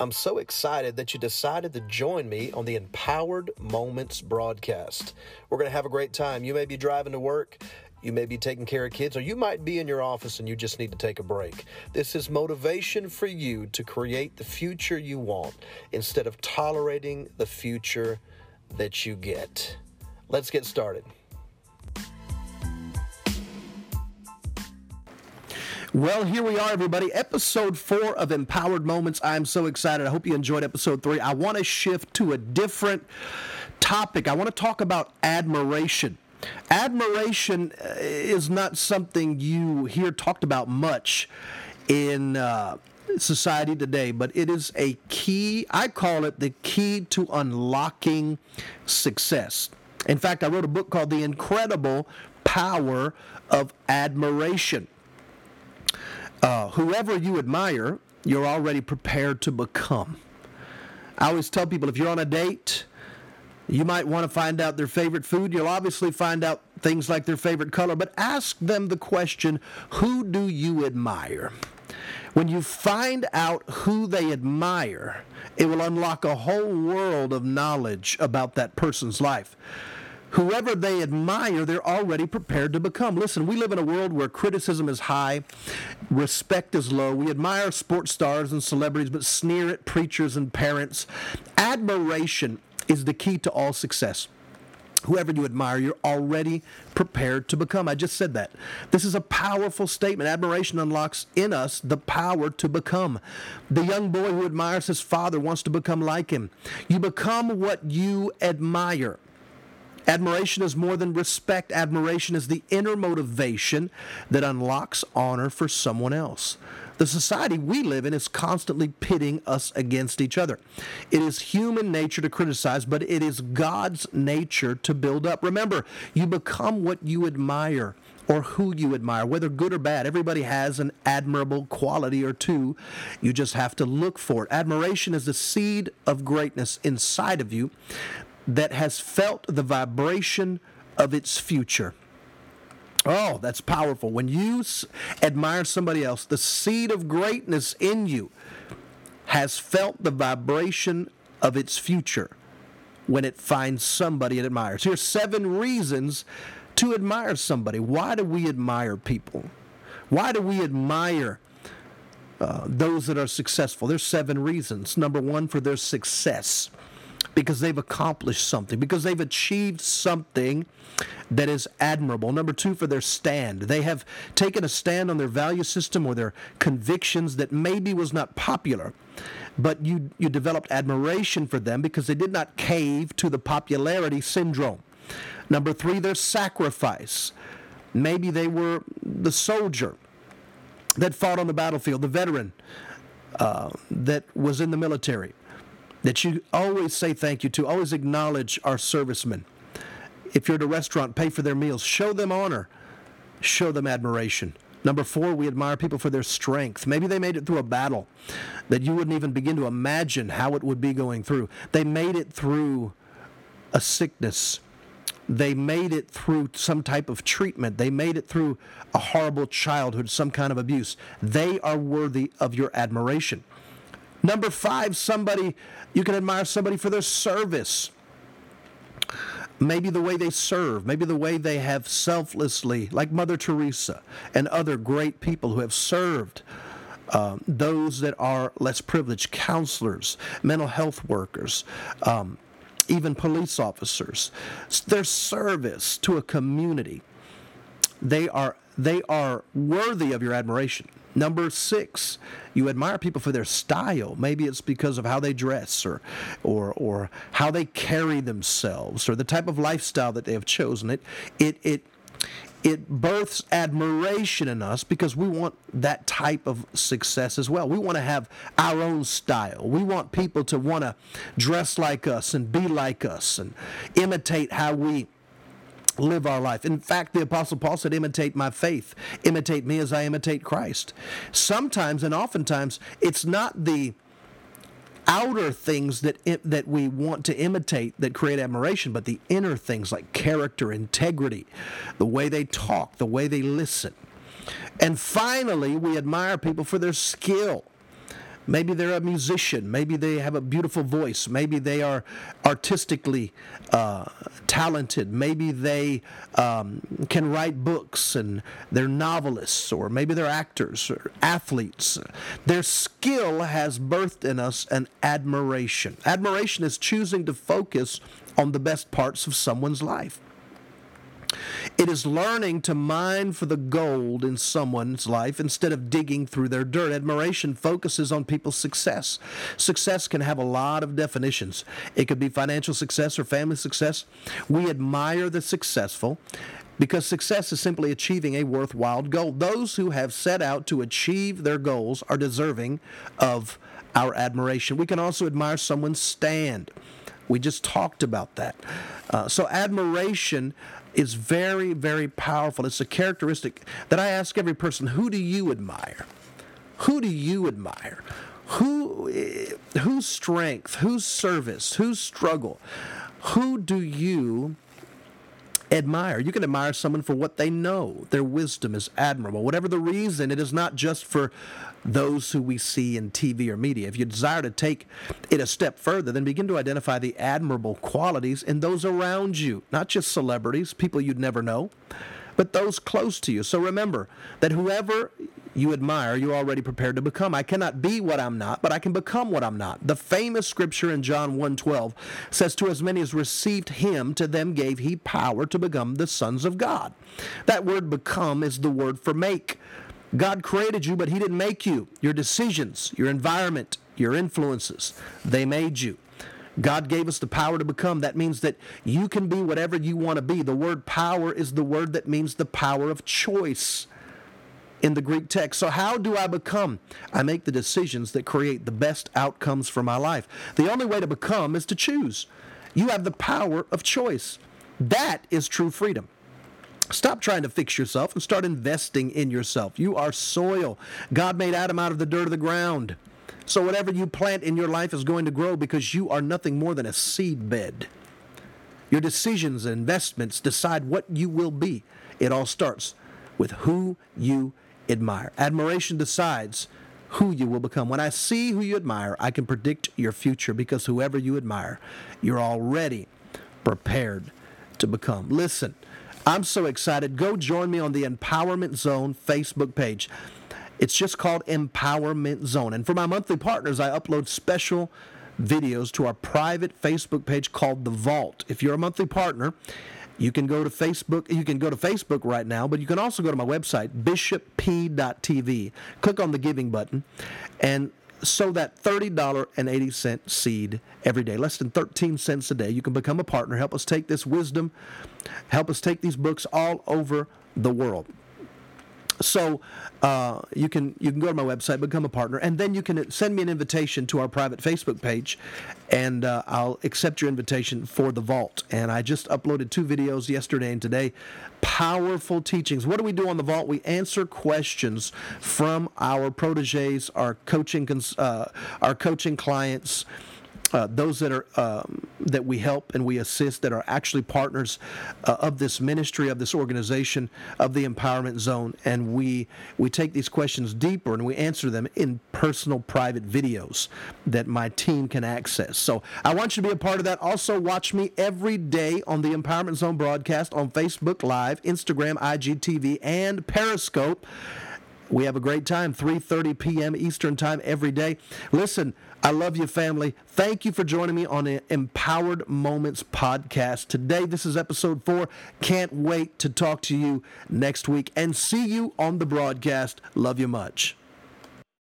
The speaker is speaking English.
I'm so excited that you decided to join me on the Empowered Moments broadcast. We're going to have a great time. You may be driving to work, you may be taking care of kids, or you might be in your office and you just need to take a break. This is motivation for you to create the future you want instead of tolerating the future that you get. Let's get started. Well, here we are, everybody. Episode four of Empowered Moments. I'm so excited. I hope you enjoyed episode three. I want to shift to a different topic. I want to talk about admiration. Admiration uh, is not something you hear talked about much in uh, society today, but it is a key, I call it the key to unlocking success. In fact, I wrote a book called The Incredible Power of Admiration uh, whoever you admire, you're already prepared to become. I always tell people if you're on a date, you might want to find out their favorite food. You'll obviously find out things like their favorite color, but ask them the question who do you admire? When you find out who they admire, it will unlock a whole world of knowledge about that person's life whoever they admire, they're already prepared to become. Listen, we live in a world where criticism is high, respect is low. We admire sports stars and celebrities, but sneer at preachers and parents. Admiration is the key to all success. Whoever you admire, you're already prepared to become. I just said that. This is a powerful statement. Admiration unlocks in us the power to become. The young boy who admires his father wants to become like him. You become what you admire. Admiration is more than respect. Admiration is the inner motivation that unlocks honor for someone else. The society we live in is constantly pitting us against each other. It is human nature to criticize, but it is God's nature to build up. Remember, you become what you admire or who you admire, whether good or bad. Everybody has an admirable quality or two. You just have to look for it. Admiration is the seed of greatness inside of you that has felt the vibration of its future. Oh, that's powerful. When you admire somebody else, the seed of greatness in you has felt the vibration of its future when it finds somebody it admires. Here's seven reasons to admire somebody. Why do we admire people? Why do we admire uh, those that are successful? There's seven reasons. Number one, for their success because they've accomplished something, because they've achieved something that is admirable. Number two, for their stand. They have taken a stand on their value system or their convictions that maybe was not popular, but you, you developed admiration for them because they did not cave to the popularity syndrome. Number three, their sacrifice. Maybe they were the soldier that fought on the battlefield, the veteran uh, that was in the military that you always say thank you to, always acknowledge our servicemen. If you're at a restaurant, pay for their meals, show them honor, show them admiration. Number four, we admire people for their strength. Maybe they made it through a battle that you wouldn't even begin to imagine how it would be going through. They made it through a sickness. They made it through some type of treatment. They made it through a horrible childhood, some kind of abuse. They are worthy of your admiration. Number five, somebody, you can admire somebody for their service. Maybe the way they serve, maybe the way they have selflessly, like Mother Teresa and other great people who have served um, those that are less privileged, counselors, mental health workers, um, even police officers. Their service to a community, they are they are worthy of your admiration. Number six, you admire people for their style. Maybe it's because of how they dress or, or, or how they carry themselves or the type of lifestyle that they have chosen. It, it, it, it births admiration in us because we want that type of success as well. We want to have our own style. We want people to want to dress like us and be like us and imitate how we live our life. In fact, the Apostle Paul said, imitate my faith, imitate me as I imitate Christ. Sometimes and oftentimes, it's not the outer things that that we want to imitate that create admiration, but the inner things like character, integrity, the way they talk, the way they listen. And finally, we admire people for their skill. Maybe they're a musician. Maybe they have a beautiful voice. Maybe they are artistically uh, talented. Maybe they um, can write books and they're novelists, or maybe they're actors or athletes. Their skill has birthed in us an admiration. Admiration is choosing to focus on the best parts of someone's life. It is learning to mine for the gold in someone's life instead of digging through their dirt. Admiration focuses on people's success. Success can have a lot of definitions. It could be financial success or family success. We admire the successful because success is simply achieving a worthwhile goal. Those who have set out to achieve their goals are deserving of our admiration. We can also admire someone's stand. We just talked about that. Uh, so, admiration is very, very powerful. It's a characteristic that I ask every person who do you admire? Who do you admire? Who, eh, whose strength, whose service, whose struggle, who do you admire. You can admire someone for what they know. Their wisdom is admirable. Whatever the reason, it is not just for those who we see in TV or media. If you desire to take it a step further, then begin to identify the admirable qualities in those around you, not just celebrities, people you'd never know, but those close to you. So remember that whoever you admire, you're already prepared to become. I cannot be what I'm not, but I can become what I'm not. The famous scripture in John 1:12 says to as many as received him to them gave he power to become the sons of God. That word become is the word for make. God created you, but he didn't make you. Your decisions, your environment, your influences, they made you. God gave us the power to become. That means that you can be whatever you want to be. The word power is the word that means the power of choice in the Greek text. So, how do I become? I make the decisions that create the best outcomes for my life. The only way to become is to choose. You have the power of choice. That is true freedom. Stop trying to fix yourself and start investing in yourself. You are soil. God made Adam out of the dirt of the ground. So, whatever you plant in your life is going to grow because you are nothing more than a seed bed. Your decisions and investments decide what you will be. It all starts with who you admire. Admiration decides who you will become. When I see who you admire, I can predict your future because whoever you admire, you're already prepared to become. Listen, I'm so excited. Go join me on the Empowerment Zone Facebook page. It's just called Empowerment Zone. And for my monthly partners, I upload special videos to our private Facebook page called The Vault. If you're a monthly partner, you can go to Facebook. You can go to Facebook right now, but you can also go to my website, bishopp.tv. Click on the giving button and sow that $30.80 seed every day, less than 13 cents a day. You can become a partner. Help us take this wisdom, help us take these books all over the world. So uh, you can you can go to my website, become a partner, and then you can send me an invitation to our private Facebook page, and uh, I'll accept your invitation for the vault. And I just uploaded two videos yesterday and today, powerful teachings. What do we do on the vault? We answer questions from our proteges, our coaching uh, our coaching clients uh, those that are um, that we help and we assist that are actually partners uh, of this ministry of this organization of the empowerment zone. And we we take these questions deeper and we answer them in personal private videos that my team can access. So i want you to be a part of that. Also watch me every day on the empowerment zone broadcast on facebook live instagram igtv and periscope we have a great time 3.30 p.m eastern time every day listen I love you, family. Thank you for joining me on the Empowered Moments podcast. Today, this is episode four. Can't wait to talk to you next week and see you on the broadcast. Love you much.